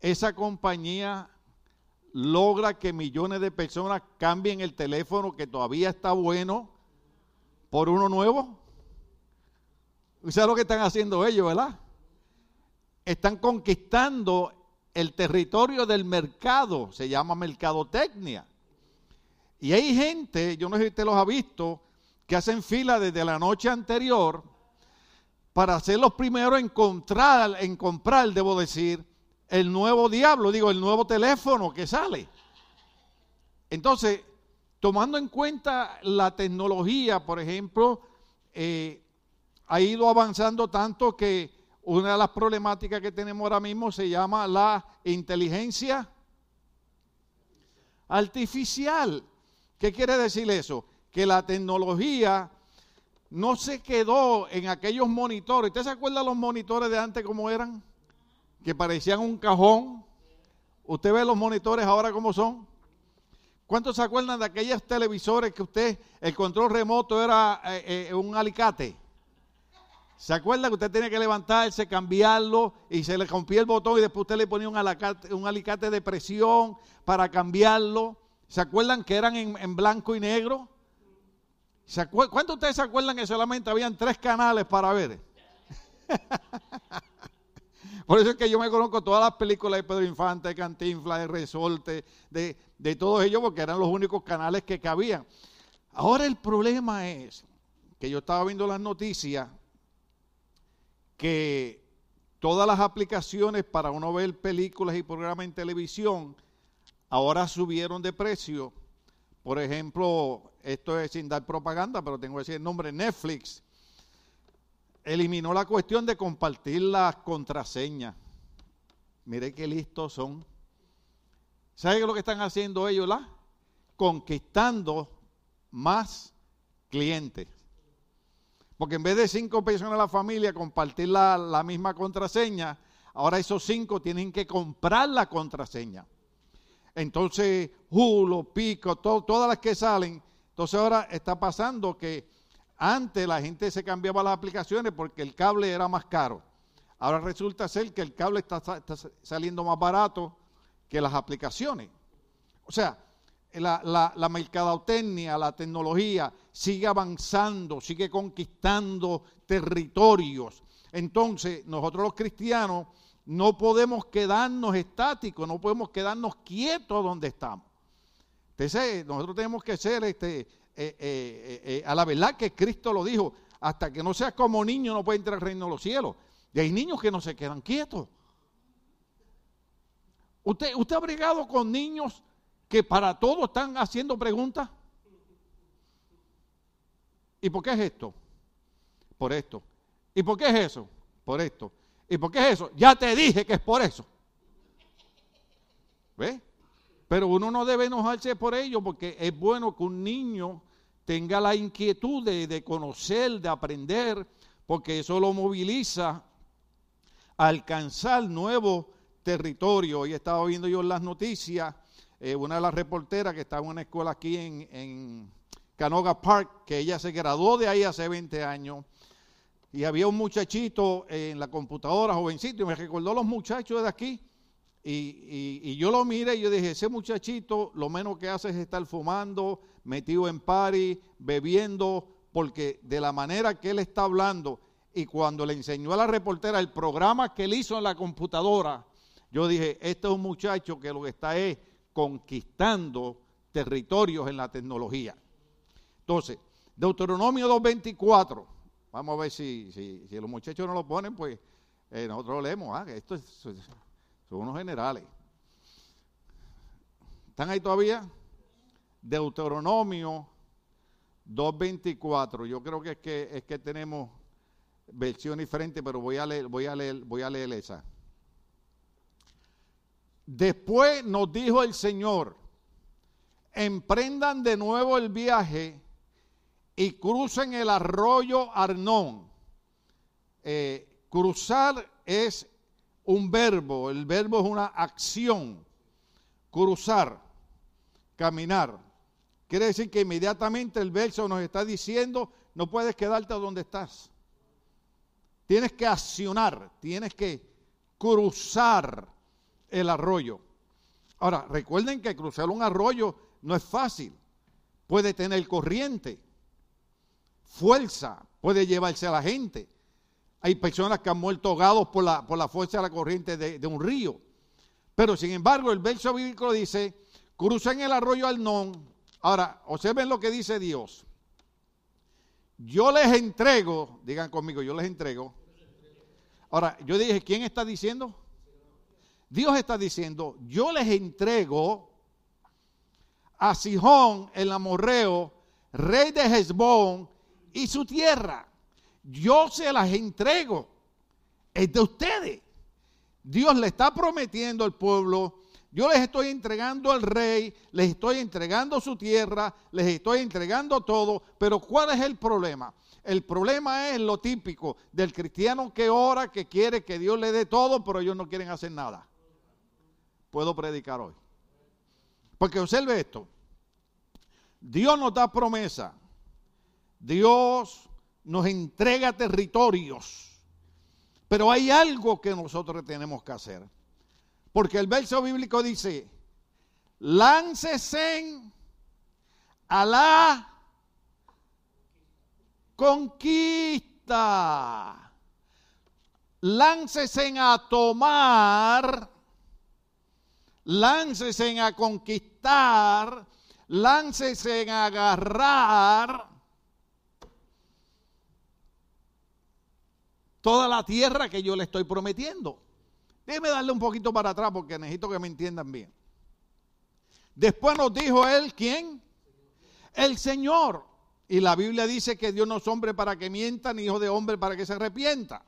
esa compañía logra que millones de personas cambien el teléfono que todavía está bueno por uno nuevo. ¿Sabes lo que están haciendo ellos, verdad? Están conquistando el territorio del mercado, se llama mercadotecnia. Y hay gente, yo no sé si usted los ha visto, que hacen fila desde la noche anterior para ser los primeros en comprar, en comprar, debo decir, el nuevo diablo, digo, el nuevo teléfono que sale. Entonces, tomando en cuenta la tecnología, por ejemplo, eh, ha ido avanzando tanto que una de las problemáticas que tenemos ahora mismo se llama la inteligencia artificial. ¿Qué quiere decir eso? Que la tecnología no se quedó en aquellos monitores. ¿Usted se acuerda los monitores de antes cómo eran? Que parecían un cajón. ¿Usted ve los monitores ahora cómo son? ¿Cuántos se acuerdan de aquellos televisores que usted, el control remoto era eh, eh, un alicate? ¿Se acuerda que usted tenía que levantarse, cambiarlo y se le rompía el botón y después usted le ponía un alicate, un alicate de presión para cambiarlo? ¿Se acuerdan que eran en, blanco y negro? ¿Cuántos de ustedes se acuerdan que solamente habían tres canales para ver? Por eso es que yo me conozco todas las películas de Pedro Infante, de Cantinflas, de Resorte, de, de todos ellos, porque eran los únicos canales que cabían. Ahora el problema es que yo estaba viendo las noticias que todas las aplicaciones para uno ver películas y programas en televisión ahora subieron de precio. Por ejemplo, esto es sin dar propaganda, pero tengo que decir el nombre, Netflix eliminó la cuestión de compartir las contraseñas. Mire qué listos son. ¿Sabe lo que están haciendo ellos? La? Conquistando más clientes. Porque en vez de cinco personas de la familia compartir la, la misma contraseña, ahora esos cinco tienen que comprar la contraseña. Entonces, Hulu, Pico, todas las que salen. Entonces ahora está pasando que antes la gente se cambiaba las aplicaciones porque el cable era más caro. Ahora resulta ser que el cable está, saliendo más barato que las aplicaciones. O sea, la, mercadotecnia, la tecnología sigue avanzando, sigue conquistando territorios. Entonces, nosotros los cristianos no podemos quedarnos estáticos, no podemos quedarnos quietos donde estamos. Entonces, nosotros tenemos que ser, este, eh, eh, eh, a la verdad que Cristo lo dijo, hasta que no seas como niño no puede entrar al reino de los cielos. Y hay niños que no se quedan quietos. ¿Usted, usted ha brigado con niños que para todo están haciendo preguntas? ¿Y por qué es esto? Por esto. ¿Y por qué es eso? Por esto. ¿Y por qué es eso? Ya te dije que es por eso. ¿Ves? Pero uno no debe enojarse por ello porque es bueno que un niño tenga la inquietud de, conocer, de aprender, porque eso lo moviliza a alcanzar nuevos territorios. Hoy estaba viendo yo en las noticias, eh, una de las reporteras que estaba en una escuela aquí en, en Canoga Park, que ella se graduó de ahí hace 20 años y había un muchachito en la computadora, jovencito, y me recordó los muchachos de aquí. Y, yo lo miré y yo dije, ese muchachito lo menos que hace es estar fumando, metido en party, bebiendo, porque de la manera que él está hablando, y cuando le enseñó a la reportera el programa que él hizo en la computadora, yo dije, este es un muchacho que lo que está es conquistando territorios en la tecnología. Entonces, Deuteronomio 2.24 Vamos a ver si, si, los muchachos no lo ponen, pues eh, nosotros leemos. Ah, esto son unos generales. ¿Están ahí todavía? Deuteronomio 2.24. Yo creo que es que es que tenemos versión diferente, pero voy a leer, voy a leer, voy a leer esa. Después nos dijo el Señor, emprendan de nuevo el viaje y crucen el arroyo Arnón. Eh, cruzar es un verbo, el verbo es una acción. Cruzar, caminar. Quiere decir que inmediatamente el verso nos está diciendo, no puedes quedarte donde estás. Tienes que accionar, tienes que cruzar el arroyo. Ahora, recuerden que cruzar un arroyo no es fácil. Puede tener corriente, fuerza, puede llevarse a la gente. Hay personas que han muerto ahogados por la, por la fuerza de la corriente de, de un río. Pero sin embargo, el verso bíblico dice, cruzan el arroyo Arnón. Ahora, observen lo que dice Dios. Yo les entrego, digan conmigo, yo les entrego. Ahora, yo dije, ¿quién está diciendo? Dios está diciendo, yo les entrego a Sijón el amorreo, rey de Hezbón, y su tierra. Yo se las entrego. Es de ustedes. Dios le está prometiendo al pueblo, yo les estoy entregando al rey, les estoy entregando su tierra, les estoy entregando todo, pero ¿cuál es el problema? El problema es lo típico del cristiano que ora, que quiere que Dios le dé todo, pero ellos no quieren hacer nada. Puedo predicar hoy. Porque observe esto. Dios nos da promesa. Dios nos entrega territorios. Pero hay algo que nosotros tenemos que hacer. Porque el verso bíblico dice, láncesen a la conquista. Láncesen a tomar, láncesen a conquistar, láncesen a agarrar toda la tierra que yo le estoy prometiendo. Déjeme darle un poquito para atrás porque necesito que me entiendan bien. Después nos dijo él, ¿quién? El Señor. Y la Biblia dice que Dios no es hombre para que mienta, ni hijo de hombre para que se arrepienta.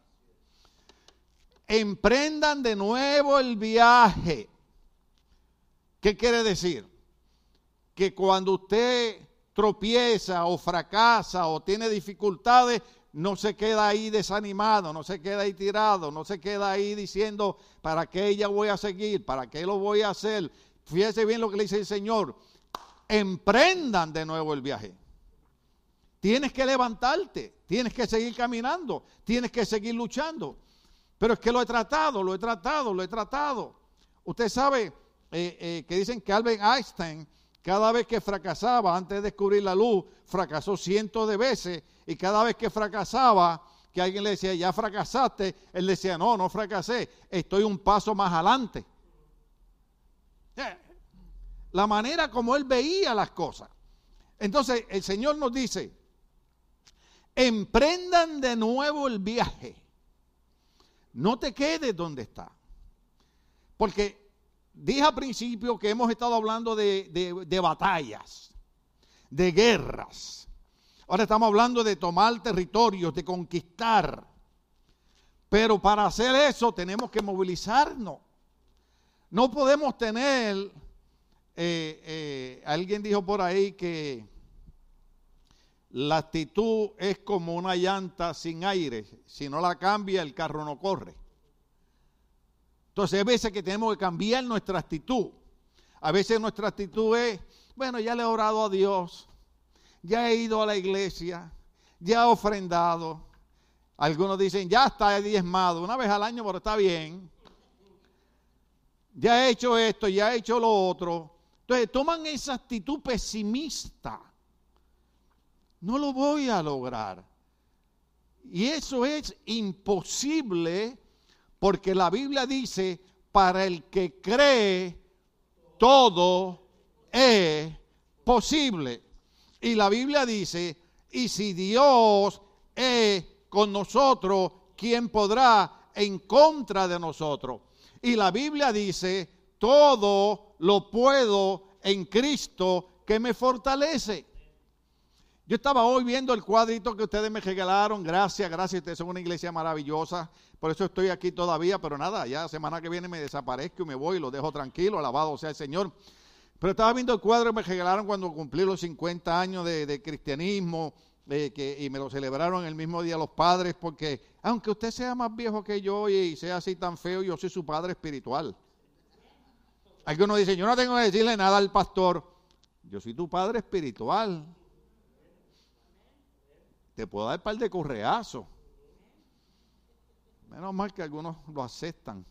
Emprendan de nuevo el viaje. ¿Qué quiere decir? Que cuando usted tropieza o fracasa o tiene dificultades, no se queda ahí desanimado, no se queda ahí tirado, no se queda ahí diciendo, ¿para qué ella voy a seguir? ¿Para qué lo voy a hacer? Fíjese bien lo que le dice el Señor. Emprendan de nuevo el viaje. Tienes que levantarte, tienes que seguir caminando, tienes que seguir luchando. Pero es que lo he tratado, lo he tratado, lo he tratado. Usted sabe eh, eh, que dicen que Albert Einstein, cada vez que fracasaba antes de descubrir la luz, fracasó cientos de veces y cada vez que fracasaba, que alguien le decía, ya fracasaste, él decía, no, no fracasé, estoy un paso más adelante. La manera como él veía las cosas. Entonces el Señor nos dice, emprendan de nuevo el viaje. No te quedes donde está. Porque dije al principio que hemos estado hablando de, de batallas, de guerras. Ahora estamos hablando de tomar territorios, de conquistar. Pero para hacer eso tenemos que movilizarnos. No podemos tener, eh, eh, alguien dijo por ahí que la actitud es como una llanta sin aire. Si no la cambia, el carro no corre. Entonces hay veces que tenemos que cambiar nuestra actitud. A veces nuestra actitud es, bueno, ya le he orado a Dios, ya he ido a la iglesia, ya he ofrendado. Algunos dicen, ya está diezmado, una vez al año, pero está bien. Ya he hecho esto, ya he hecho lo otro. Entonces toman esa actitud pesimista. No lo voy a lograr. Y eso es imposible porque la Biblia dice, para el que cree, todo es posible. Y la Biblia dice, y si Dios es con nosotros, ¿quién podrá en contra de nosotros? Y la Biblia dice, todo lo puedo en Cristo que me fortalece. Yo estaba hoy viendo el cuadrito que ustedes me regalaron. Gracias, gracias. Ustedes son una iglesia maravillosa. Por eso estoy aquí todavía. Pero nada, ya semana que viene me desaparezco y me voy y lo dejo tranquilo. Alabado sea el Señor. Pero estaba viendo el cuadro que me regalaron cuando cumplí los 50 años de, cristianismo y me lo celebraron el mismo día los padres porque aunque usted sea más viejo que yo y sea así tan feo, yo soy su padre espiritual. Algunos dicen, yo no tengo que decirle nada al pastor, yo soy tu padre espiritual. Te puedo dar un par de correazos. Menos mal que algunos lo aceptan.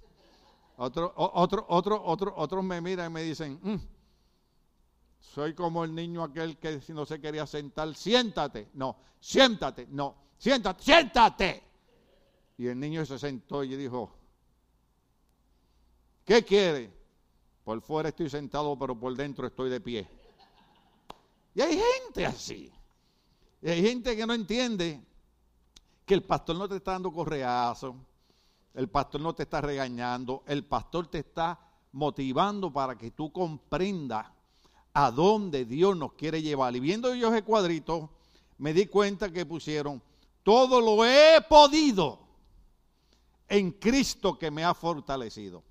Otro, otro, otro, otro, otros me miran y me dicen, mm, soy como el niño aquel que si no se quería sentar, siéntate, no, siéntate, no, siéntate, siéntate. Y el niño se sentó y dijo, ¿qué quiere? Por fuera estoy sentado, pero por dentro estoy de pie. Y hay gente así. Y hay gente que no entiende que el pastor no te está dando correazo, el pastor no te está regañando, el pastor te está motivando para que tú comprendas a dónde Dios nos quiere llevar. Y viendo yo ese cuadrito, me di cuenta que pusieron, todo lo he podido en Cristo que me ha fortalecido.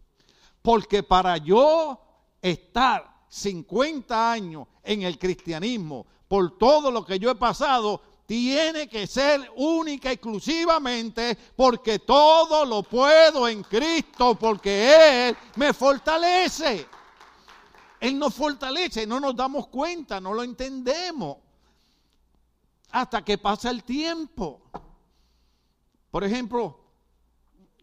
Porque para yo estar 50 años en el cristianismo, por todo lo que yo he pasado, tiene que ser única, exclusivamente, porque todo lo puedo en Cristo, porque Él me fortalece. Él nos fortalece, no nos damos cuenta, no lo entendemos. Hasta que pasa el tiempo. Por ejemplo,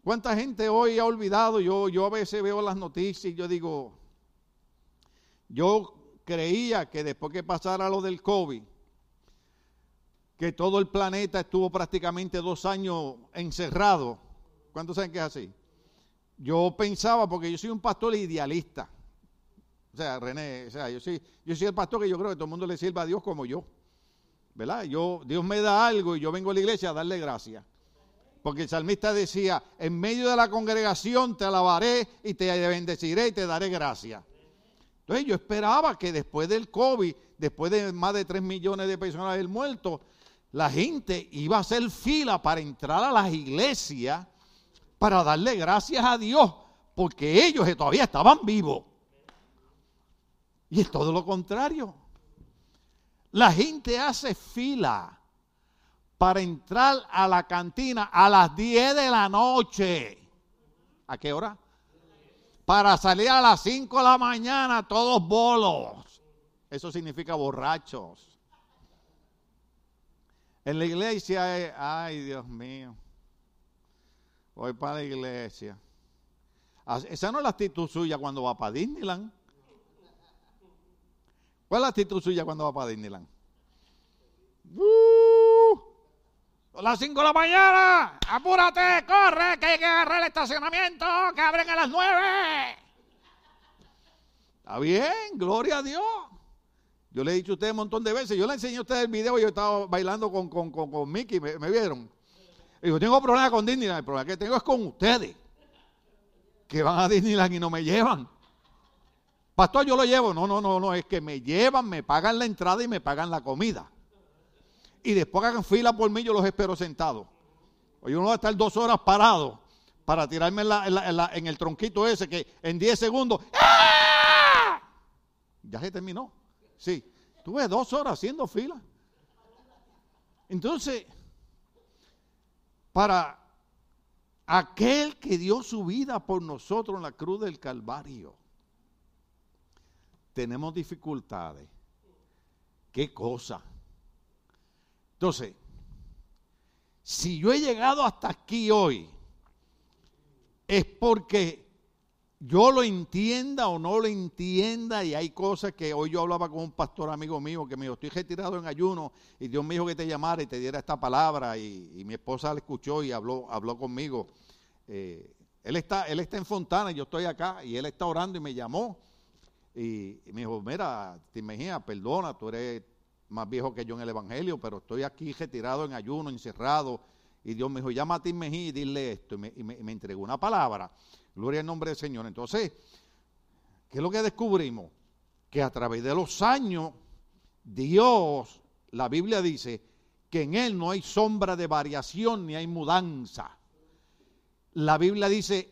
¿cuánta gente hoy ha olvidado? Yo, yo a veces veo las noticias y yo digo, yo creía que después que pasara lo del COVID, que todo el planeta estuvo prácticamente dos años encerrado. ¿Cuántos saben que es así? Yo pensaba, porque yo soy un pastor idealista. O sea, René, o sea, yo soy, yo soy el pastor que yo creo que todo el mundo le sirva a Dios como yo. ¿Verdad? Yo, Dios me da algo y yo vengo a la iglesia a darle gracias. Porque el salmista decía, en medio de la congregación te alabaré y te bendeciré y te daré gracias. Entonces yo esperaba que después del COVID, después de más de 3 millones de personas haber muerto, la gente iba a hacer fila para entrar a las iglesias para darle gracias a Dios, porque ellos todavía estaban vivos. Y es todo lo contrario. La gente hace fila para entrar a la cantina a las 10 de la noche. ¿A qué hora? para salir a las 5 de la mañana todos bolos. Eso significa borrachos. En la iglesia, ay Dios mío, voy para la iglesia. Esa no es la actitud suya cuando va para Disneyland. ¿Cuál es la actitud suya cuando va para Disneyland? A las 5 de la mañana, apúrate, corre, que hay que agarrar el estacionamiento, que abren a las 9. Está bien, gloria a Dios. Yo le he dicho a ustedes un montón de veces, yo le enseñé a ustedes el video, yo estaba bailando con, con, con, Mickey, ¿me, vieron? Y yo tengo problemas con Disneyland, el problema que tengo es con ustedes, que van a Disneyland y no me llevan. Pastor, yo lo llevo. No, no, no, no, es que me llevan, me pagan la entrada y me pagan la comida y después hagan fila por mí, yo los espero sentados. O yo no voy a estar dos horas parado para tirarme en, el tronquito ese que en 10 segundos. ¡ah! Ya se terminó. Sí, tuve dos horas haciendo fila. Entonces, para aquel que dio su vida por nosotros en la cruz del Calvario, tenemos dificultades. ¿Qué cosa? Entonces, si yo he llegado hasta aquí hoy, es porque yo lo entienda o no lo entienda y hay cosas que hoy yo hablaba con un pastor amigo mío que me dijo, estoy retirado en ayuno y Dios me dijo que te llamara y te diera esta palabra y, mi esposa la escuchó y habló, habló conmigo. Eh, él, está, él está en Fontana y yo estoy acá y él está orando y me llamó y, me dijo, mira, te Mejía, perdona, tú eres más viejo que yo en el Evangelio, pero estoy aquí retirado en ayuno, encerrado. Y Dios me dijo, llama a Tim y dile esto. Y me, entregó una palabra. Gloria al nombre del Señor. Entonces, ¿qué es lo que descubrimos? Que a través de los años, Dios, la Biblia dice, que en Él no hay sombra de variación ni hay mudanza. La Biblia dice,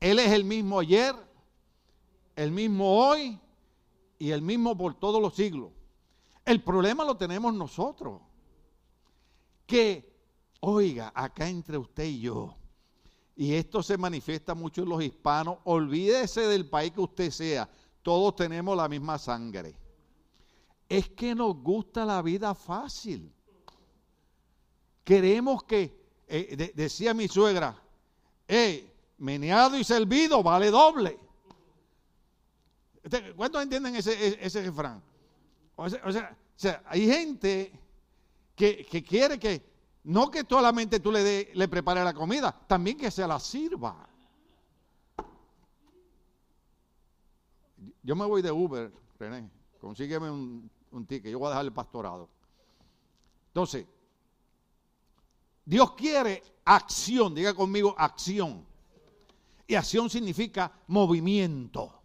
Él es el mismo ayer, el mismo hoy y el mismo por todos los siglos. El problema lo tenemos nosotros. Que, oiga, acá entre usted y yo, y esto se manifiesta mucho en los hispanos, olvídese del país que usted sea, todos tenemos la misma sangre. Es que nos gusta la vida fácil. Queremos que, eh, decía mi suegra, meneado y servido vale doble. ¿Cuántos entienden ese, ese refrán? O sea, hay gente que, quiere que, no que solamente tú le, de, le prepares la comida, también que se la sirva. Yo me voy de Uber, René, consígueme un, un ticket, yo voy a dejar el pastorado. Entonces, Dios quiere acción, diga conmigo acción. Y acción significa movimiento.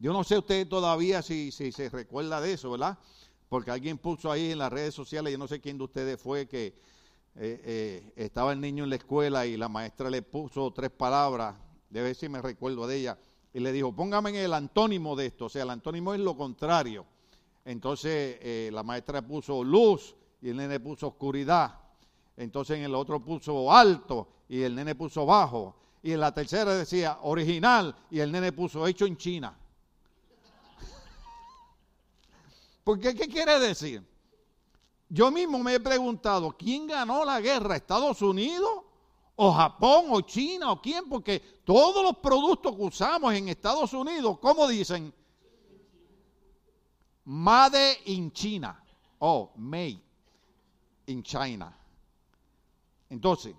Yo no sé usted todavía si, se recuerda de eso, ¿verdad? Porque alguien puso ahí en las redes sociales, yo no sé quién de ustedes fue que eh, eh, estaba el niño en la escuela y la maestra le puso tres palabras, debe si me recuerdo de ella, y le dijo, póngame en el antónimo de esto, o sea, el antónimo es lo contrario. Entonces eh, la maestra puso luz y el nene puso oscuridad. Entonces en el otro puso alto y el nene puso bajo. Y en la tercera decía original y el nene puso hecho en China. Porque, ¿qué quiere decir? Yo mismo me he preguntado, ¿quién ganó la guerra? ¿Estados Unidos? ¿O Japón? ¿O China? ¿O quién? Porque todos los productos que usamos en Estados Unidos, ¿cómo dicen? Made in China. O made in China. Entonces,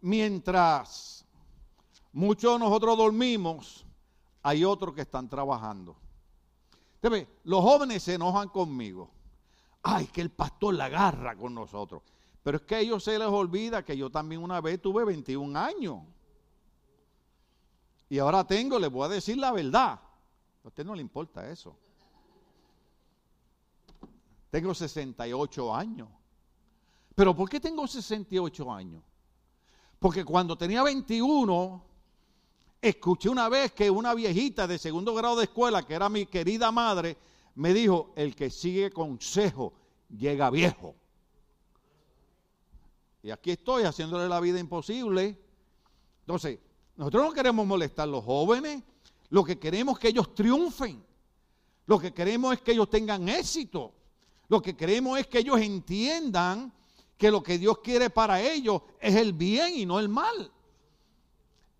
mientras muchos de nosotros dormimos, hay otros que están trabajando los jóvenes se enojan conmigo. Ay, que el pastor la agarra con nosotros. Pero es que a ellos se les olvida que yo también una vez tuve 21 años. Y ahora tengo, les voy a decir la verdad. A usted no le importa eso. Tengo 68 años. ¿Pero por qué tengo 68 años? Porque cuando tenía 21, Escuché una vez que una viejita de segundo grado de escuela, que era mi querida madre, me dijo, el que sigue consejo llega viejo. Y aquí estoy haciéndole la vida imposible. Entonces, nosotros no queremos molestar a los jóvenes, lo que queremos es que ellos triunfen, lo que queremos es que ellos tengan éxito, lo que queremos es que ellos entiendan que lo que Dios quiere para ellos es el bien y no el mal.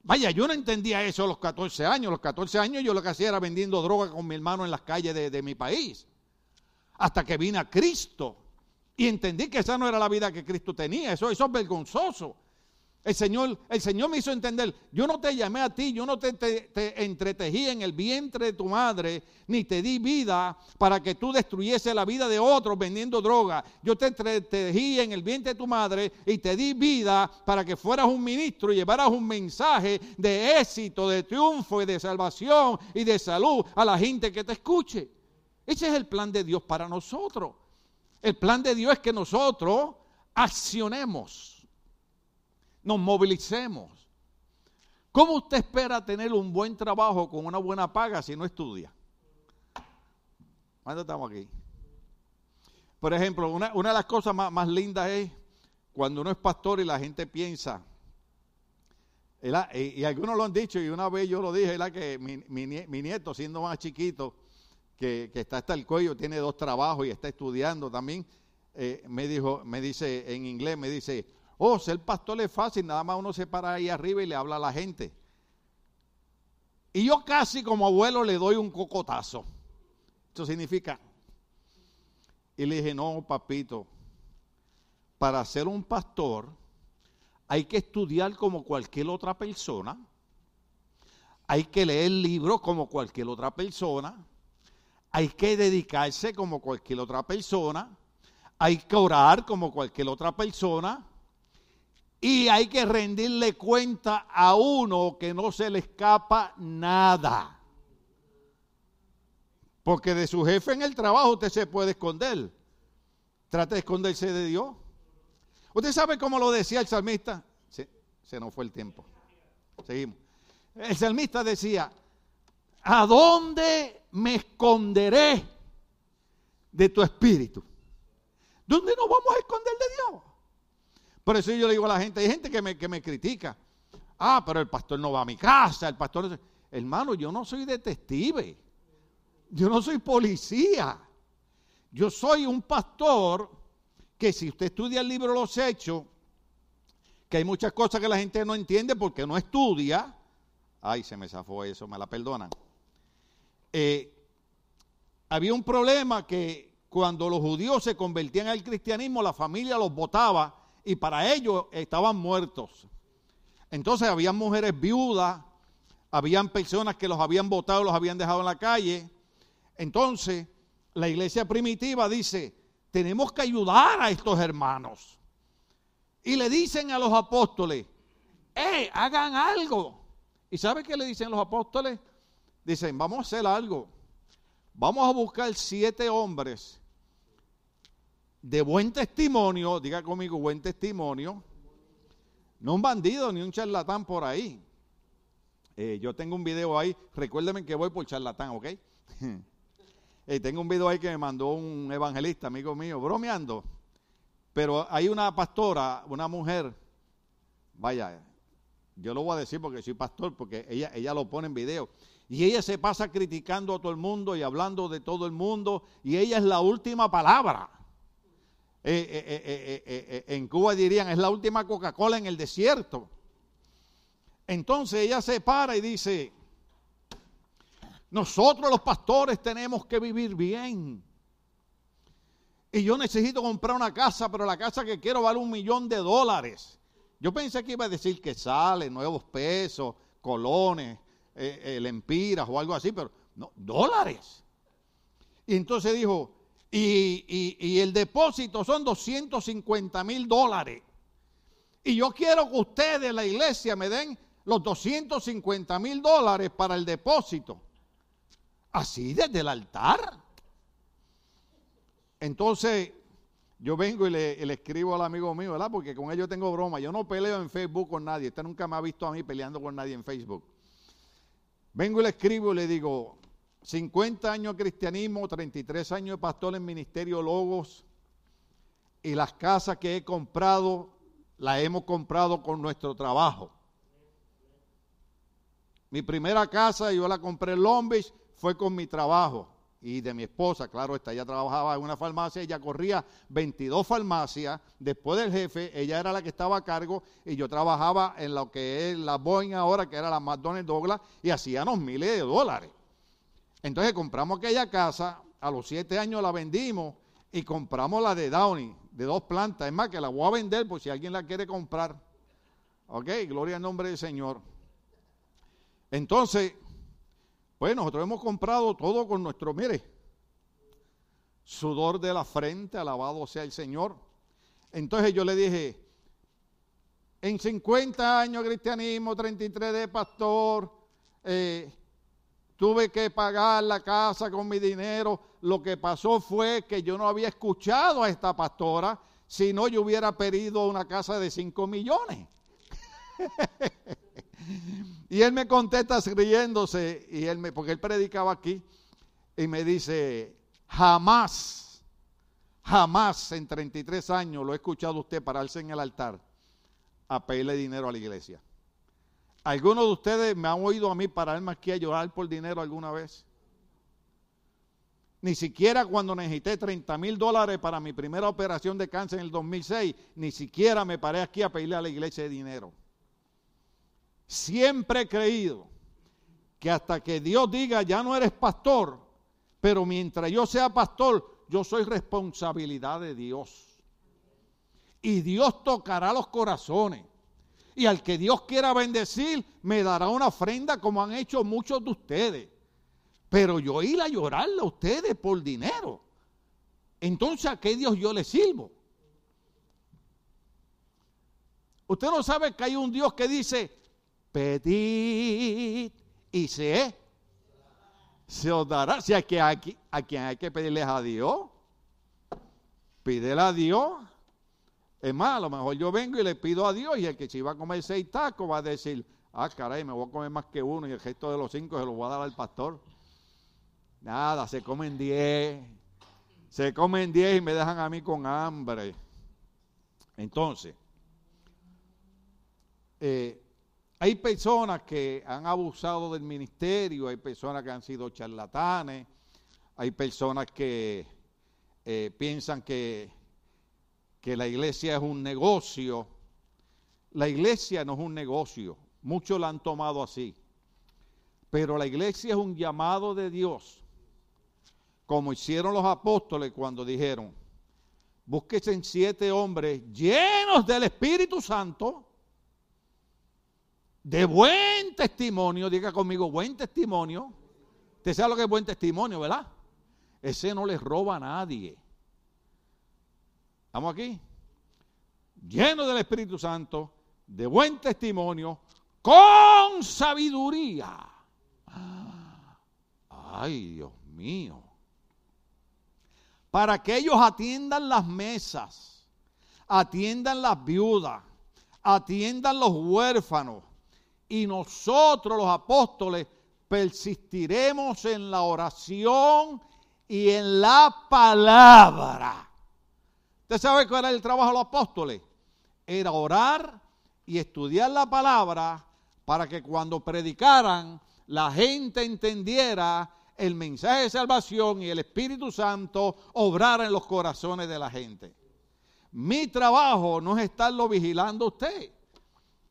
Vaya, yo no entendía eso a los 14 años. A los 14 años yo lo que hacía era vendiendo droga con mi hermano en las calles de, mi país. Hasta que vine a Cristo. Y entendí que esa no era la vida que Cristo tenía. Eso, es vergonzoso. El Señor, el Señor me hizo entender, yo no te llamé a ti, yo no te, te, entretejí en el vientre de tu madre, ni te di vida para que tú destruyese la vida de otros vendiendo droga. Yo te entretejí en el vientre de tu madre y te di vida para que fueras un ministro y llevaras un mensaje de éxito, de triunfo y de salvación y de salud a la gente que te escuche. Ese es el plan de Dios para nosotros. El plan de Dios es que nosotros accionemos nos movilicemos. ¿Cómo usted espera tener un buen trabajo con una buena paga si no estudia? ¿Cuándo estamos aquí? Por ejemplo, una, de las cosas más, lindas es cuando uno es pastor y la gente piensa, y, algunos lo han dicho, y una vez yo lo dije, que mi, nieto, siendo más chiquito, que, está hasta el cuello, tiene dos trabajos y está estudiando también, eh, me dijo, me dice en inglés, me dice, Oh, ser pastor es fácil, nada más uno se para ahí arriba y le habla a la gente. Y yo casi como abuelo le doy un cocotazo. Eso significa. Y le dije, no, papito, para ser un pastor hay que estudiar como cualquier otra persona. Hay que leer libros como cualquier otra persona. Hay que dedicarse como cualquier otra persona. Hay que orar como cualquier otra persona y hay que rendirle cuenta a uno que no se le escapa nada. Porque de su jefe en el trabajo usted se puede esconder. Trate de esconderse de Dios. ¿Usted sabe cómo lo decía el salmista? Se, se nos fue el tiempo. Seguimos. El salmista decía, ¿a dónde me esconderé de tu espíritu? ¿Dónde nos vamos a esconder de Dios? Por eso yo le digo a la gente, hay gente que me, que me critica. Ah, pero el pastor no va a mi casa, el pastor... Hermano, yo no soy detective. Yo no soy policía. Yo soy un pastor que si usted estudia el libro Los Hechos, que hay muchas cosas que la gente no entiende porque no estudia. Ay, se me zafó eso, me la perdonan. Eh, había un problema que cuando los judíos se convertían al cristianismo, la familia los votaba y para ellos estaban muertos. Entonces habían mujeres viudas, habían personas que los habían votado, los habían dejado en la calle. Entonces, la iglesia primitiva dice, tenemos que ayudar a estos hermanos. Y le dicen a los apóstoles, ¡eh, hagan algo! ¿Y sabe qué le dicen los apóstoles? Dicen, vamos a hacer algo. Vamos a buscar siete hombres de buen testimonio, diga conmigo buen testimonio, no un bandido ni un charlatán por ahí. Eh, yo tengo un video ahí, recuérdenme que voy por charlatán, ¿ok? Eh, tengo un video ahí que me mandó un evangelista, amigo mío, bromeando. Pero hay una pastora, una mujer, vaya, yo lo voy a decir porque soy pastor, porque ella, ella lo pone en video. Y ella se pasa criticando a todo el mundo y hablando de todo el mundo. Y ella es la última palabra. Eh, eh, eh, en Cuba dirían, es la última Coca-Cola en el desierto. Entonces ella se para y dice, nosotros los pastores tenemos que vivir bien. Y yo necesito comprar una casa, pero la casa que quiero vale un millón de dólares. Yo pensé que iba a decir que sale, nuevos pesos, colones, lempiras o algo así, pero no, dólares. Y entonces dijo, y, el depósito son 250 mil dólares. Y yo quiero que ustedes, la iglesia, me den los 250 mil dólares para el depósito. Así desde el altar. Entonces, yo vengo y le, escribo al amigo mío, ¿verdad? Porque con ellos tengo broma. Yo no peleo en Facebook con nadie. Usted nunca me ha visto a mí peleando con nadie en Facebook. Vengo y le escribo y le digo, 50 años de cristianismo, 33 años de pastor en Ministerio Logos y las casas que he comprado las hemos comprado con nuestro trabajo. Mi primera casa, yo la compré en Long Beach, fue con mi trabajo y de mi esposa, claro, esta, ella trabajaba en una farmacia, ella corría 22 farmacias, después del jefe, ella era la que estaba a cargo y yo trabajaba en lo que es la Boeing ahora, que era la McDonnell Douglas, y hacíamos miles de dólares. Entonces compramos aquella casa, a los siete años la vendimos y compramos la de Downey, de dos plantas. Es más, que la voy a vender por si alguien la quiere comprar. Ok, gloria al nombre del Señor. Entonces, pues nosotros hemos comprado todo con nuestro, mire, sudor de la frente, alabado sea el Señor. Entonces yo le dije, en 50 años cristianismo, 33 de pastor, eh, tuve que pagar la casa con mi dinero. Lo que pasó fue que yo no había escuchado a esta pastora, si no yo hubiera pedido una casa de 5 millones. y él me contesta riéndose, y él me, porque él predicaba aquí, y me dice, jamás, jamás en 33 años lo he escuchado usted pararse en el altar a pedirle dinero a la iglesia. ¿Algunos de ustedes me han oído a mí pararme aquí a llorar por dinero alguna vez? Ni siquiera cuando necesité 30 mil dólares para mi primera operación de cáncer en el 2006, ni siquiera me paré aquí a pedirle a la iglesia de dinero. Siempre he creído que hasta que Dios diga, ya no eres pastor, pero mientras yo sea pastor, yo soy responsabilidad de Dios. Y Dios tocará los corazones y al que Dios quiera bendecir, me dará una ofrenda como han hecho muchos de ustedes. Pero yo ir a llorarle a ustedes por dinero. Entonces, ¿a qué Dios yo le sirvo? Usted no sabe que hay un Dios que dice, pedid y se, se os dará. Si a, que a quien hay que pedirles a Dios, pídele a Dios es más, a lo mejor yo vengo y le pido a Dios y el que se iba a comer seis tacos va a decir, ah, caray, me voy a comer más que uno y el resto de los cinco se los voy a dar al pastor. Nada, se comen diez. Se comen diez y me dejan a mí con hambre. Entonces, eh, hay personas que han abusado del ministerio, hay personas que han sido charlatanes, hay personas que eh, piensan que que la iglesia es un negocio la iglesia no es un negocio, muchos la han tomado así, pero la iglesia es un llamado de Dios, como hicieron los apóstoles cuando dijeron, búsquese en siete hombres llenos del Espíritu Santo, de buen testimonio, diga conmigo, buen testimonio. Usted sabe lo que es buen testimonio, ¿verdad? Ese no le roba a nadie. ¿Estamos aquí? Lleno del Espíritu Santo, de buen testimonio, con sabiduría. Ay, Dios mío. Para que ellos atiendan las mesas, atiendan las viudas, atiendan los huérfanos. Y nosotros los apóstoles persistiremos en la oración y en la palabra. ¿Usted sabe cuál era el trabajo de los apóstoles? Era orar y estudiar la palabra para que cuando predicaran la gente entendiera el mensaje de salvación y el Espíritu Santo obrara en los corazones de la gente. Mi trabajo no es estarlo vigilando a usted.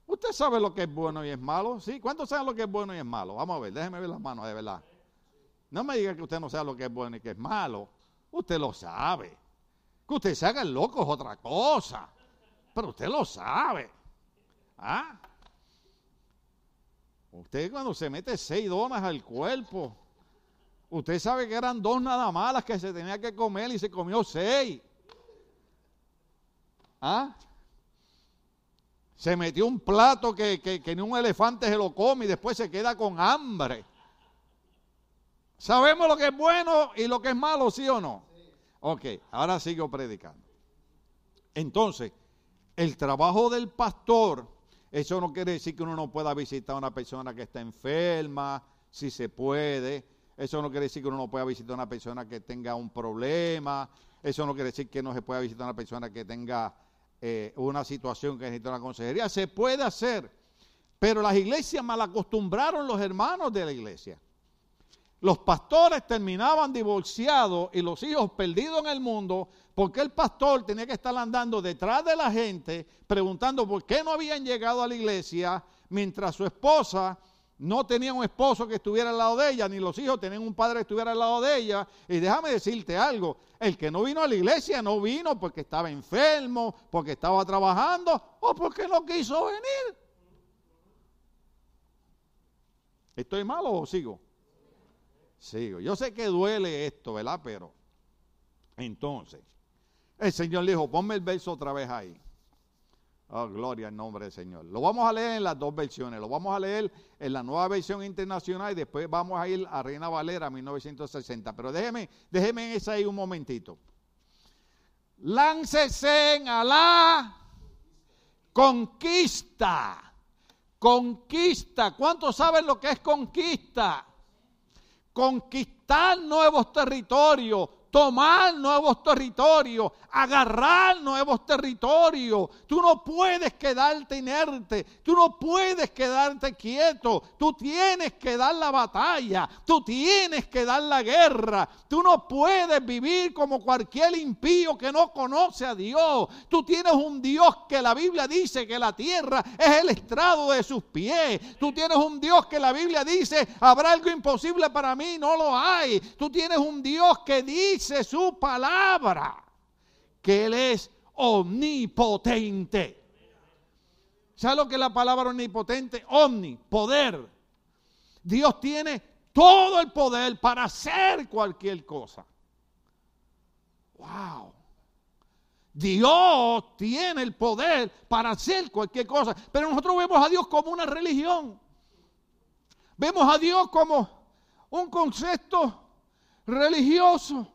Usted sabe lo que es bueno y es malo, ¿sí? ¿Cuántos saben lo que es bueno y es malo? Vamos a ver, déjeme ver las manos de verdad. No me diga que usted no sabe lo que es bueno y que es malo. Usted lo sabe. Que usted se haga el loco es otra cosa. Pero usted lo sabe. ¿Ah? Usted cuando se mete seis donas al cuerpo, usted sabe que eran dos nada malas que se tenía que comer y se comió seis. ¿Ah? Se metió un plato que, que ni un elefante se lo come y después se queda con hambre. ¿Sabemos lo que es bueno y lo que es malo, sí o no? Ok, ahora sigo predicando. Entonces, el trabajo del pastor, eso no quiere decir que uno no pueda visitar a una persona que está enferma, si se puede. Eso no quiere decir que uno no pueda visitar a una persona que tenga un problema. Eso no quiere decir que no se pueda visitar a una persona que tenga eh, una situación que necesita una consejería. Se puede hacer. Pero las iglesias mal acostumbraron los hermanos de la iglesia. Los pastores terminaban divorciados y los hijos perdidos en el mundo porque el pastor tenía que estar andando detrás de la gente preguntando por qué no habían llegado a la iglesia mientras su esposa no tenía un esposo que estuviera al lado de ella, ni los hijos tenían un padre que estuviera al lado de ella. Y déjame decirte algo, el que no vino a la iglesia no vino porque estaba enfermo, porque estaba trabajando o porque no quiso venir. ¿Estoy malo o sigo? Sigo. Yo sé que duele esto, ¿verdad? Pero entonces, el Señor le dijo, ponme el verso otra vez ahí. Oh, gloria al nombre del Señor. Lo vamos a leer en las dos versiones. Lo vamos a leer en la nueva versión internacional y después vamos a ir a Reina Valera 1960. Pero déjeme, déjeme esa ahí un momentito. Láncese a la conquista. Conquista. ¿Cuántos saben lo que es conquista? Conquistar nuevos territorios, tomar nuevos territorios, agarrar nuevos territorios. Tú no puedes quedarte inerte, tú no puedes quedarte quieto, tú tienes que dar la batalla, tú tienes que dar la guerra, tú no puedes vivir como cualquier impío que no conoce a Dios. Tú tienes un Dios que la Biblia dice que la tierra es el estrado de sus pies. Tú tienes un Dios que la Biblia dice, habrá algo imposible para mí, no lo hay. Tú tienes un Dios que dice su palabra que Él es omnipotente. ¿Sabe lo que es la palabra omnipotente? Omni, poder. Dios tiene todo el poder para hacer cualquier cosa. Wow. Dios tiene el poder para hacer cualquier cosa. Pero nosotros vemos a Dios como una religión. Vemos a Dios como un concepto religioso.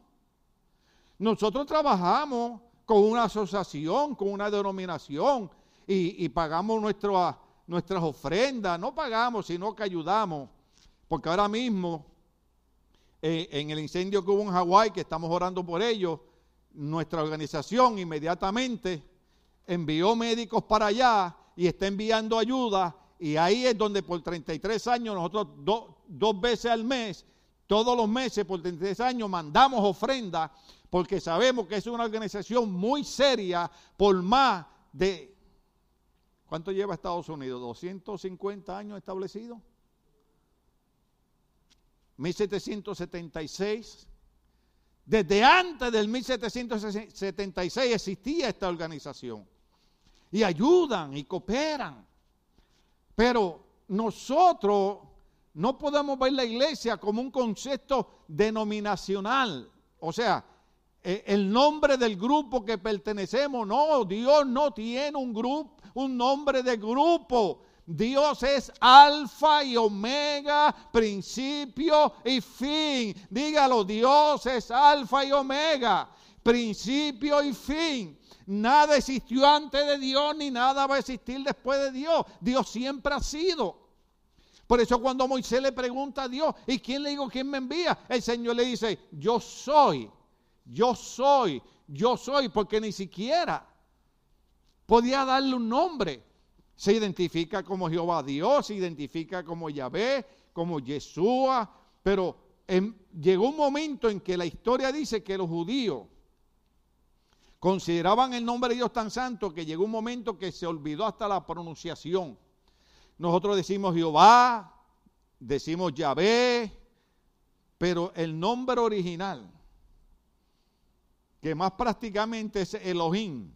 Nosotros trabajamos con una asociación, con una denominación y, pagamos nuestras ofrendas. No pagamos, sino que ayudamos. Porque ahora mismo, eh, en el incendio que hubo en Hawái, que estamos orando por ello, nuestra organización inmediatamente envió médicos para allá y está enviando ayuda. Y ahí es donde por 33 años nosotros dos veces al mes, todos los meses por 33 años mandamos ofrendas porque sabemos que es una organización muy seria por más de ¿Cuánto lleva Estados Unidos? ¿250 años establecido? 1776. Desde antes del 1776 existía esta organización. Y ayudan y cooperan. Pero nosotros no podemos ver la iglesia como un concepto denominacional. O sea, el nombre del grupo que pertenecemos. No, Dios no tiene un grupo, un nombre de grupo. Dios es alfa y omega, principio y fin. Dígalo, Dios es alfa y omega, principio y fin. Nada existió antes de Dios ni nada va a existir después de Dios. Dios siempre ha sido. Por eso cuando Moisés le pregunta a Dios, ¿y quién le digo quién me envía? El Señor le dice, yo soy, yo soy, yo soy, porque ni siquiera podía darle un nombre. Se identifica como Jehová Dios, se identifica como Yahvé, como Yeshua, pero llegó un momento en que la historia dice que los judíos consideraban el nombre de Dios tan santo que llegó un momento que se olvidó hasta la pronunciación. Nosotros decimos Jehová, decimos Yahvé, pero el nombre original, que más prácticamente es Elohim,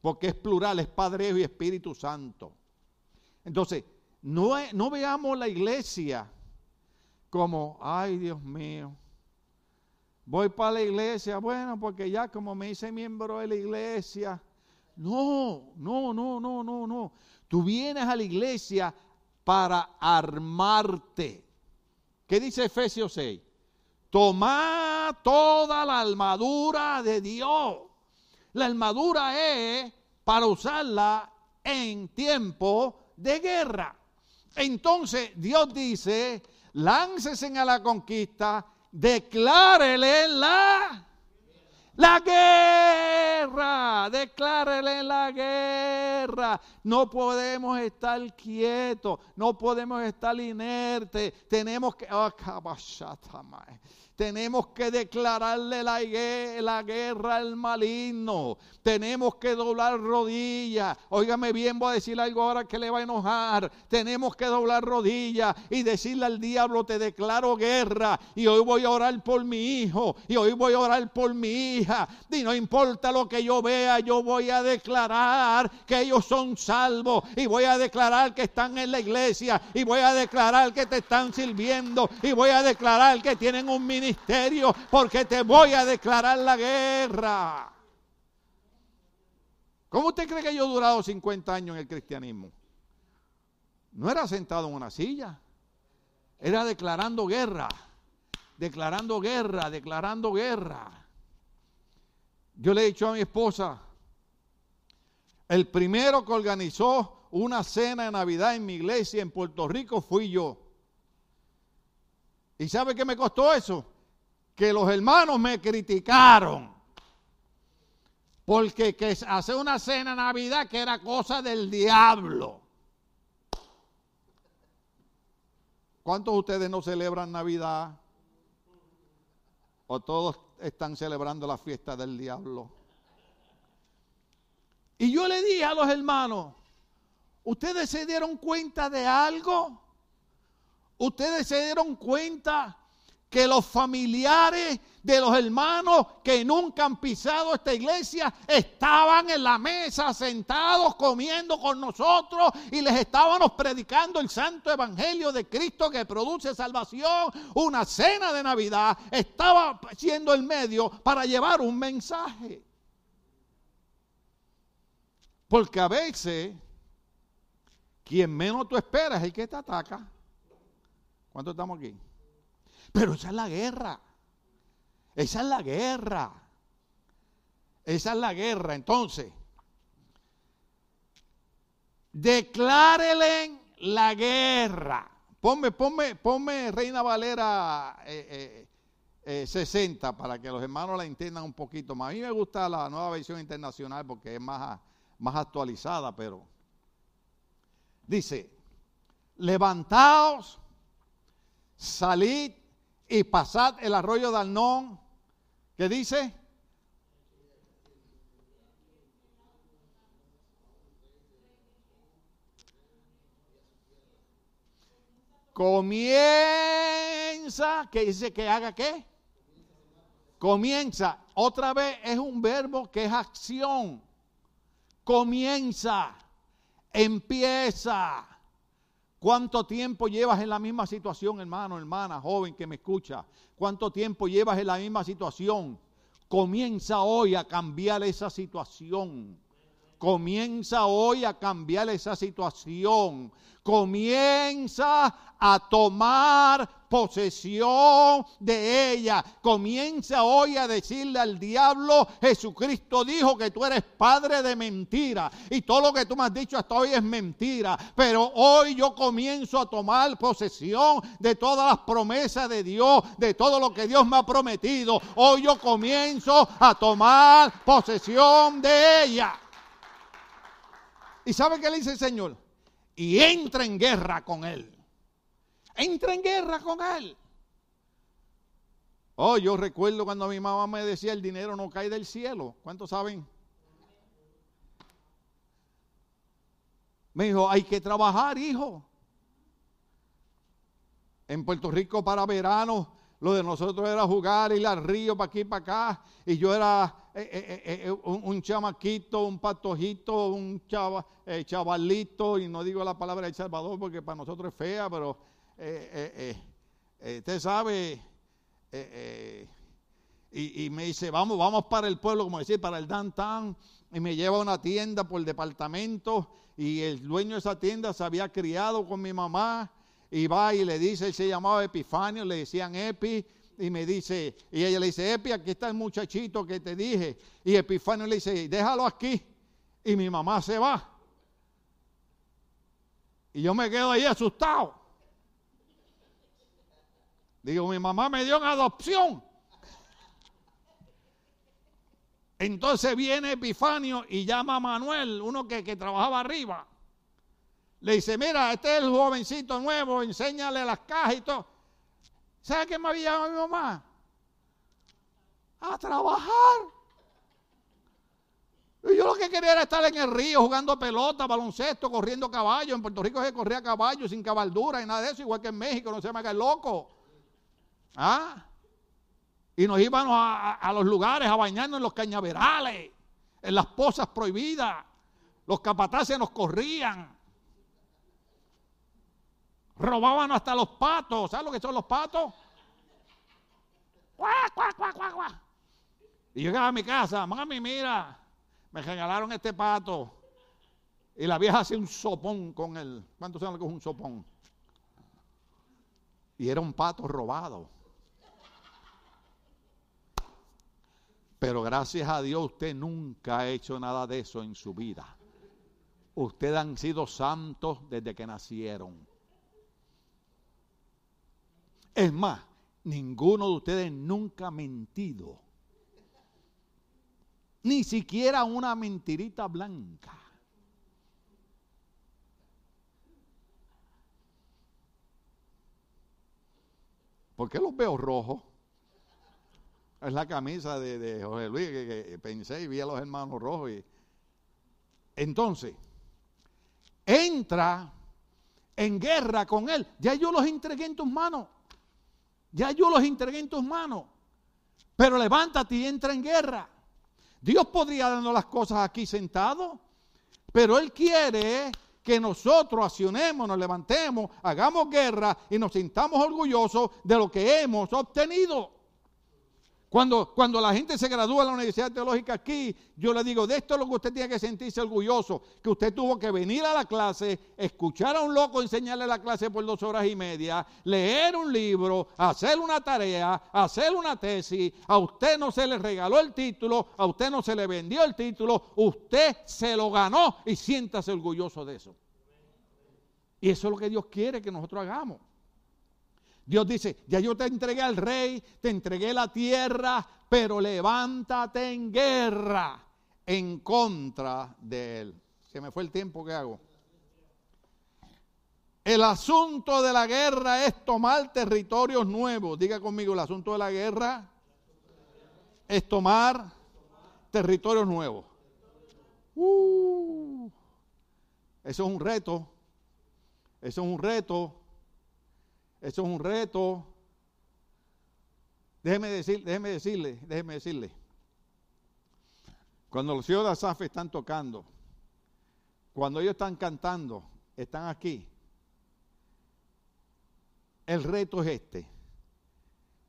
porque es plural, es Padre y Espíritu Santo. Entonces, no, no veamos la iglesia como, ay Dios mío, voy para la iglesia, bueno, porque ya como me hice miembro de la iglesia. No, no, no, no, no, no. Tú vienes a la iglesia para armarte. ¿Qué dice Efesios 6? Toma toda la armadura de Dios. La armadura es para usarla en tiempo de guerra. Entonces Dios dice, láncese a la conquista, declárele la la guerra, declárele la guerra. No podemos estar quietos, no podemos estar inertes. Tenemos que. Oh, tenemos que declararle la, guerra al maligno. Tenemos que doblar rodillas. Óigame bien, voy a decir algo ahora que le va a enojar. Tenemos que doblar rodillas y decirle al diablo, te declaro guerra. Y hoy voy a orar por mi hijo. Y hoy voy a orar por mi hija. Y no importa lo que yo vea, yo voy a declarar que ellos son salvos. Y voy a declarar que están en la iglesia. Y voy a declarar que te están sirviendo. Y voy a declarar que tienen un ministerio porque te voy a declarar la guerra. ¿Cómo usted cree que yo he durado 50 años en el cristianismo? No era sentado en una silla, era declarando guerra, declarando guerra, declarando guerra. Yo le he dicho a mi esposa, el primero que organizó una cena de Navidad en mi iglesia en Puerto Rico fui yo. ¿Y sabe qué me costó eso? Que los hermanos me criticaron. Porque que hacer una cena Navidad que era cosa del diablo. ¿Cuántos de ustedes no celebran Navidad? ¿O todos están celebrando la fiesta del diablo? Y yo le dije a los hermanos, ¿ustedes se dieron cuenta de algo? ¿Ustedes se dieron cuenta que los familiares de los hermanos que nunca han pisado esta iglesia estaban en la mesa sentados comiendo con nosotros y les estábamos predicando el santo evangelio de Cristo que produce salvación. Una cena de Navidad estaba siendo el medio para llevar un mensaje. Porque a veces quien menos tú esperas es el que te ataca. ¿Cuántos estamos aquí? Pero esa es la guerra. Esa es la guerra. Esa es la guerra. Entonces, declárele la guerra. Ponme, ponme, ponme Reina Valera 60 eh, eh, eh, para que los hermanos la entiendan un poquito más. A mí me gusta la nueva versión internacional porque es más, más actualizada, pero dice, levantaos, salid y pasad el arroyo de Arnón, ¿qué dice? Comienza, que dice que haga qué? Comienza. Otra vez es un verbo que es acción. Comienza. Empieza ¿Cuánto tiempo llevas en la misma situación, hermano, hermana, joven que me escucha? ¿Cuánto tiempo llevas en la misma situación? Comienza hoy a cambiar esa situación. Comienza hoy a cambiar esa situación. Comienza a tomar posesión de ella. Comienza hoy a decirle al diablo, Jesucristo dijo que tú eres padre de mentira y todo lo que tú me has dicho hasta hoy es mentira. Pero hoy yo comienzo a tomar posesión de todas las promesas de Dios, de todo lo que Dios me ha prometido. Hoy yo comienzo a tomar posesión de ella. ¿Y sabe qué le dice el Señor? Y entra en guerra con él entra en guerra con él. Oh, yo recuerdo cuando mi mamá me decía el dinero no cae del cielo. ¿Cuántos saben? Me dijo, hay que trabajar, hijo. En Puerto Rico para verano, lo de nosotros era jugar, ir al río para aquí para acá. Y yo era eh, eh, eh, un, chamaquito, un patojito, un chavalito. Y no digo la palabra El Salvador porque para nosotros es fea, pero usted sabe, y, me dice, vamos, vamos para el pueblo, como decir, para el downtown, y me lleva a una tienda por el departamento, y el dueño de esa tienda se había criado con mi mamá, y va y le dice, se llamaba Epifanio, le decían Epi, y me dice, y ella le dice, Epi, aquí está el muchachito que te dije, y Epifanio le dice, déjalo aquí, y mi mamá se va. Y yo me quedo ahí asustado. Digo, mi mamá me dio en adopción. Entonces viene Epifanio y llama a Manuel, uno que, trabajaba arriba. Le dice, mira, este es el jovencito nuevo, enséñale las cajas y todo. ¿Sabe qué me había llamado mi mamá? A trabajar. Y yo lo que quería era estar en el río jugando pelota, baloncesto, corriendo caballo. En Puerto Rico se corría caballo sin cabaldura y nada de eso, igual que en México, no se me haga el loco. ¿Ah? Y nos íbamos a, los lugares a bañarnos en los cañaverales, en las pozas prohibidas. Los capataces nos corrían. Robaban hasta los patos. ¿Sabes lo que son los patos? Y llegaba a mi casa, mami, mira, me regalaron este pato. Y la vieja hacía un sopón con él. ¿Cuántos saben lo que es un sopón? Y era un pato robado. Pero gracias a Dios usted nunca ha hecho nada de eso en su vida. Ustedes han sido santos desde que nacieron. Es más, ninguno de ustedes nunca ha mentido. Ni siquiera una mentirita blanca. ¿Por qué los veo rojos? Es la camisa de, José Luis que, pensé y vi a los hermanos rojos. Y... Entonces, entra en guerra con él. Ya yo los entregué en tus manos. Ya yo los entregué en tus manos. Pero levántate y entra en guerra. Dios podría darnos las cosas aquí sentados, pero Él quiere que nosotros accionemos, nos levantemos, hagamos guerra y nos sintamos orgullosos de lo que hemos obtenido. Cuando, cuando la gente se gradúa en la Universidad Teológica aquí, yo le digo, de esto es lo que usted tiene que sentirse orgulloso, que usted tuvo que venir a la clase, escuchar a un loco enseñarle la clase por dos horas y media, leer un libro, hacer una tarea, hacer una tesis, a usted no se le regaló el título, a usted no se le vendió el título, usted se lo ganó y siéntase orgulloso de eso. Y eso es lo que Dios quiere que nosotros hagamos. Dios dice, ya yo te entregué al rey, te entregué la tierra, pero levántate en guerra en contra de él. Se me fue el tiempo que hago. El asunto de la guerra es tomar territorios nuevos. Diga conmigo, el asunto de la guerra es tomar territorios nuevos. Uh, eso es un reto. Eso es un reto Eso es un reto. Déjeme, decir, déjeme decirle, déjeme decirle. Cuando los hijos de Asaf están tocando, cuando ellos están cantando, están aquí. El reto es este.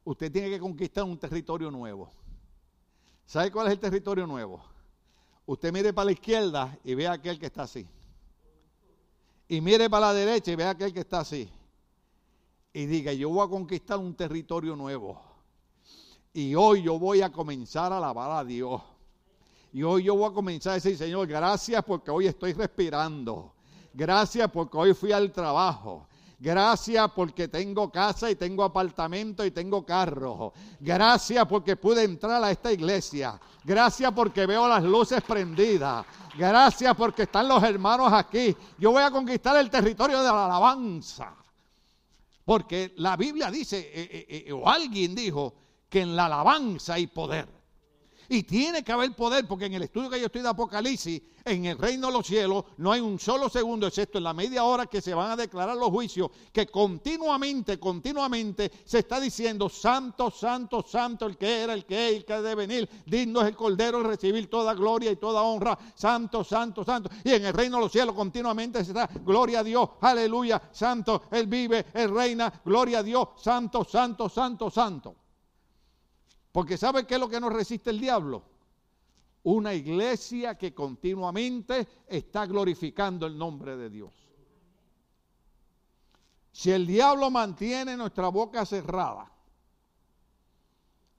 Usted tiene que conquistar un territorio nuevo. ¿Sabe cuál es el territorio nuevo? Usted mire para la izquierda y ve a aquel que está así. Y mire para la derecha y ve a aquel que está así. Y diga, yo voy a conquistar un territorio nuevo. Y hoy yo voy a comenzar a alabar a Dios. Y hoy yo voy a comenzar a decir, Señor, gracias porque hoy estoy respirando. Gracias porque hoy fui al trabajo. Gracias porque tengo casa y tengo apartamento y tengo carro. Gracias porque pude entrar a esta iglesia. Gracias porque veo las luces prendidas. Gracias porque están los hermanos aquí. Yo voy a conquistar el territorio de la alabanza. Porque la Biblia dice, eh, eh, eh, o alguien dijo, que en la alabanza hay poder. Y tiene que haber poder, porque en el estudio que yo estoy de Apocalipsis, en el reino de los cielos, no hay un solo segundo, excepto en la media hora que se van a declarar los juicios, que continuamente, continuamente se está diciendo, santo, santo, santo, el que era, el que es, el que debe venir, digno es el Cordero de recibir toda gloria y toda honra, santo, santo, santo. Y en el reino de los cielos continuamente se está, gloria a Dios, aleluya, santo, Él vive, Él reina, gloria a Dios, santo, santo, santo, santo. Porque ¿sabe qué es lo que nos resiste el diablo? Una iglesia que continuamente está glorificando el nombre de Dios. Si el diablo mantiene nuestra boca cerrada,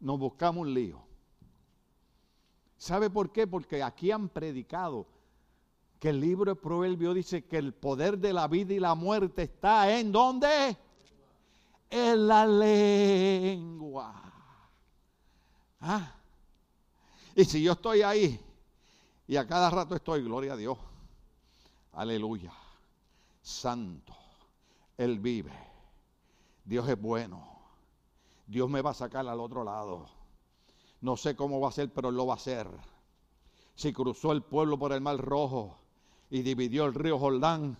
nos buscamos un lío. ¿Sabe por qué? Porque aquí han predicado que el libro de Proverbios dice que el poder de la vida y la muerte está en dónde? En la lengua. Ah. Y si yo estoy ahí y a cada rato estoy, gloria a Dios. Aleluya. Santo. Él vive. Dios es bueno. Dios me va a sacar al otro lado. No sé cómo va a ser, pero lo va a hacer. Si cruzó el pueblo por el mar rojo y dividió el río Jordán,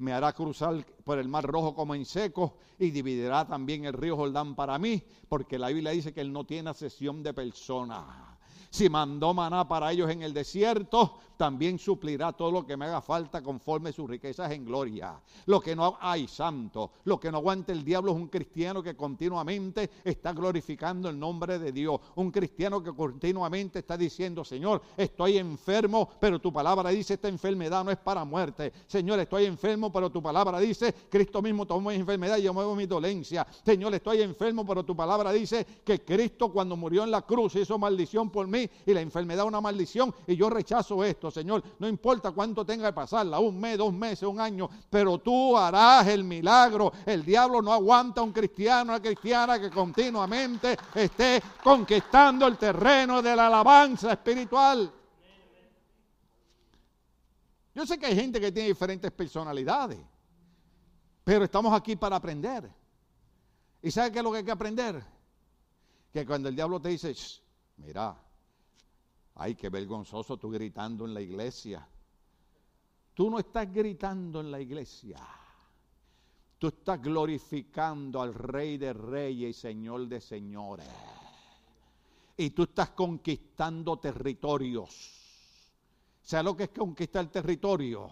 me hará cruzar por el mar rojo como en seco y dividirá también el río Jordán para mí, porque la Biblia dice que Él no tiene asesión de personas. Si mandó maná para ellos en el desierto, también suplirá todo lo que me haga falta conforme sus riquezas en gloria. Lo que no hay santo, lo que no aguante el diablo es un cristiano que continuamente está glorificando el nombre de Dios. Un cristiano que continuamente está diciendo, Señor, estoy enfermo, pero tu palabra dice, esta enfermedad no es para muerte. Señor, estoy enfermo, pero tu palabra dice, Cristo mismo tomó mi enfermedad y yo muevo mi dolencia. Señor, estoy enfermo, pero tu palabra dice que Cristo cuando murió en la cruz hizo maldición por mí y la enfermedad una maldición y yo rechazo esto, Señor. No importa cuánto tenga que pasarla, un mes, dos meses, un año, pero tú harás el milagro. El diablo no aguanta a un cristiano, una cristiana que continuamente esté conquistando el terreno de la alabanza espiritual. Yo sé que hay gente que tiene diferentes personalidades, pero estamos aquí para aprender. ¿Y sabe qué es lo que hay que aprender? Que cuando el diablo te dice, mira, Ay, qué vergonzoso tú gritando en la iglesia. Tú no estás gritando en la iglesia. Tú estás glorificando al Rey de Reyes y Señor de Señores. Y tú estás conquistando territorios. ¿Sabes lo que es conquistar territorio?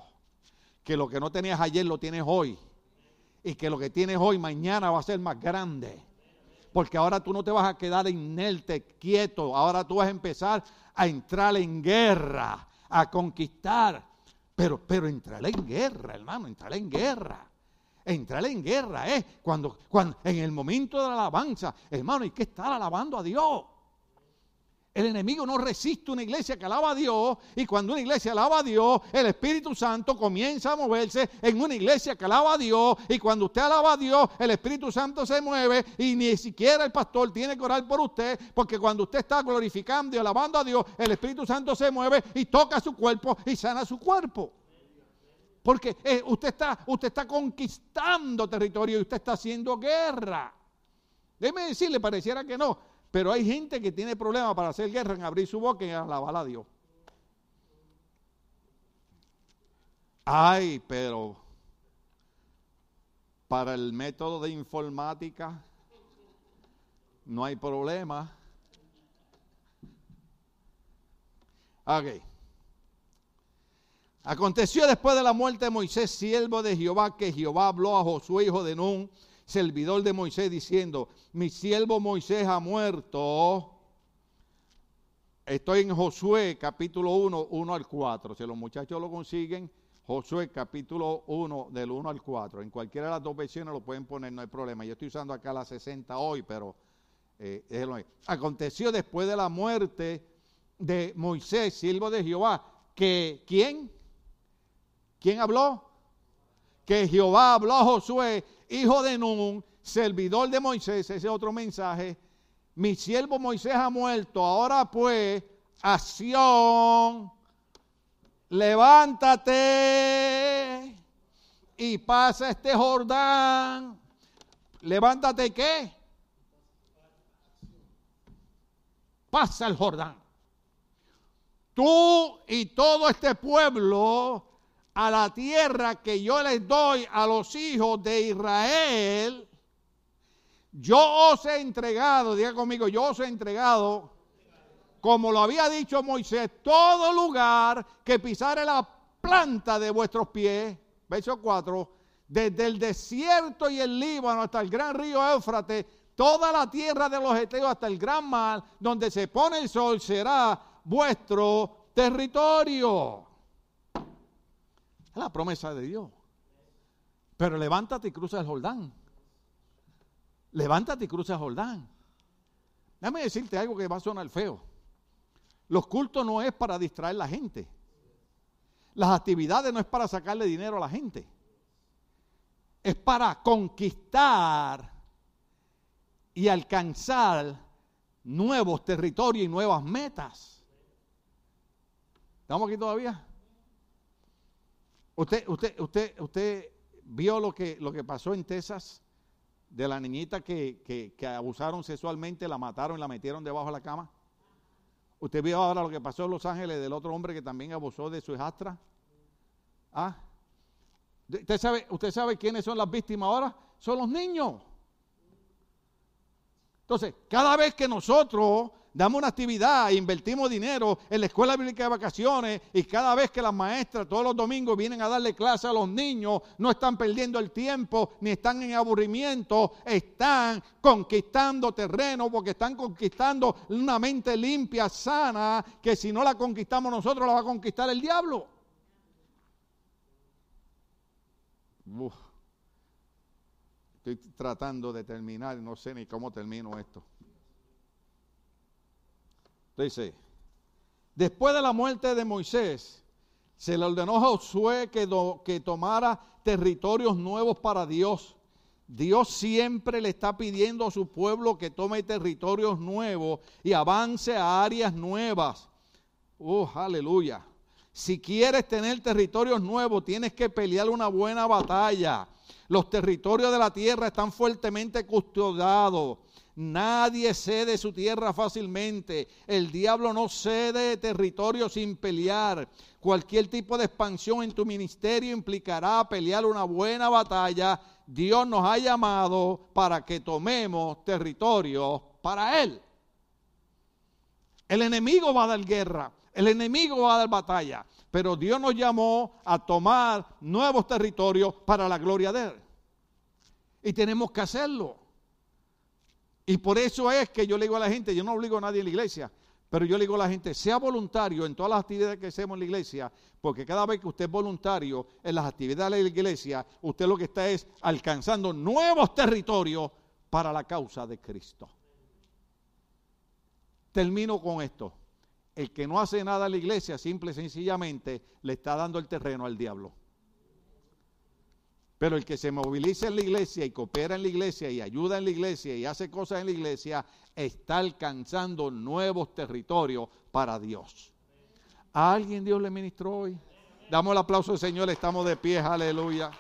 Que lo que no tenías ayer lo tienes hoy. Y que lo que tienes hoy mañana va a ser más grande. Porque ahora tú no te vas a quedar inerte, quieto. Ahora tú vas a empezar a entrar en guerra, a conquistar. Pero, pero entrar en guerra, hermano, entrar en guerra. Entrar en guerra, ¿eh? Cuando, cuando, en el momento de la alabanza, hermano, hay que estar alabando a Dios. El enemigo no resiste una iglesia que alaba a Dios y cuando una iglesia alaba a Dios, el Espíritu Santo comienza a moverse en una iglesia que alaba a Dios y cuando usted alaba a Dios, el Espíritu Santo se mueve y ni siquiera el pastor tiene que orar por usted porque cuando usted está glorificando y alabando a Dios, el Espíritu Santo se mueve y toca su cuerpo y sana su cuerpo. Porque eh, usted, está, usted está conquistando territorio y usted está haciendo guerra. Déjeme decirle, pareciera que no, pero hay gente que tiene problemas para hacer guerra en abrir su boca y alabar a Dios. Ay, pero Para el método de informática no hay problema. Ok. Aconteció después de la muerte de Moisés, siervo de Jehová, que Jehová habló a Josué, hijo de Nun, servidor de Moisés, diciendo, mi siervo Moisés ha muerto. Estoy en Josué capítulo 1, 1 al 4. Si los muchachos lo consiguen, Josué capítulo 1 del 1 al 4. En cualquiera de las dos versiones lo pueden poner, no hay problema. Yo estoy usando acá la 60 hoy, pero eh, Aconteció después de la muerte de Moisés, siervo de Jehová, que ¿quién? ¿Quién habló? Que Jehová habló a Josué, hijo de Nun, servidor de Moisés, ese otro mensaje. Mi siervo Moisés ha muerto, ahora pues, acción, levántate y pasa este Jordán. Levántate qué? Pasa el Jordán. Tú y todo este pueblo a la tierra que yo les doy a los hijos de Israel, yo os he entregado, diga conmigo, yo os he entregado, como lo había dicho Moisés, todo lugar que pisare la planta de vuestros pies, verso 4, desde el desierto y el Líbano hasta el gran río Éufrates, toda la tierra de los Eteos hasta el gran mar, donde se pone el sol, será vuestro territorio la promesa de Dios. Pero levántate y cruza el Jordán. Levántate y cruza el Jordán. Déjame decirte algo que va a sonar feo. Los cultos no es para distraer a la gente. Las actividades no es para sacarle dinero a la gente. Es para conquistar y alcanzar nuevos territorios y nuevas metas. ¿Estamos aquí todavía? Usted, usted, usted, usted vio lo que, lo que pasó en Texas de la niñita que, abusaron sexualmente, la mataron y la metieron debajo de la cama. Usted vio ahora lo que pasó en Los Ángeles del otro hombre que también abusó de su hijastra. ¿Ah? ¿Usted sabe, ¿Usted sabe quiénes son las víctimas ahora? Son los niños. Entonces, cada vez que nosotros damos una actividad, invertimos dinero en la escuela bíblica de vacaciones y cada vez que las maestras todos los domingos vienen a darle clase a los niños, no están perdiendo el tiempo ni están en aburrimiento, están conquistando terreno porque están conquistando una mente limpia, sana, que si no la conquistamos nosotros la va a conquistar el diablo. Estoy tratando de terminar, no sé ni cómo termino esto. Dice, después de la muerte de Moisés, se le ordenó a Josué que, que tomara territorios nuevos para Dios. Dios siempre le está pidiendo a su pueblo que tome territorios nuevos y avance a áreas nuevas. Oh, aleluya. Si quieres tener territorios nuevos, tienes que pelear una buena batalla. Los territorios de la tierra están fuertemente custodiados. Nadie cede su tierra fácilmente. El diablo no cede territorio sin pelear. Cualquier tipo de expansión en tu ministerio implicará pelear una buena batalla. Dios nos ha llamado para que tomemos territorio para Él. El enemigo va a dar guerra, el enemigo va a dar batalla, pero Dios nos llamó a tomar nuevos territorios para la gloria de Él. Y tenemos que hacerlo. Y por eso es que yo le digo a la gente, yo no obligo a nadie en la iglesia, pero yo le digo a la gente, sea voluntario en todas las actividades que hacemos en la iglesia, porque cada vez que usted es voluntario en las actividades de la iglesia, usted lo que está es alcanzando nuevos territorios para la causa de Cristo. Termino con esto. El que no hace nada en la iglesia, simple y sencillamente, le está dando el terreno al diablo. Pero el que se moviliza en la iglesia y coopera en la iglesia y ayuda en la iglesia y hace cosas en la iglesia, está alcanzando nuevos territorios para Dios. ¿A alguien Dios le ministró hoy? Damos el aplauso al Señor, estamos de pie, aleluya.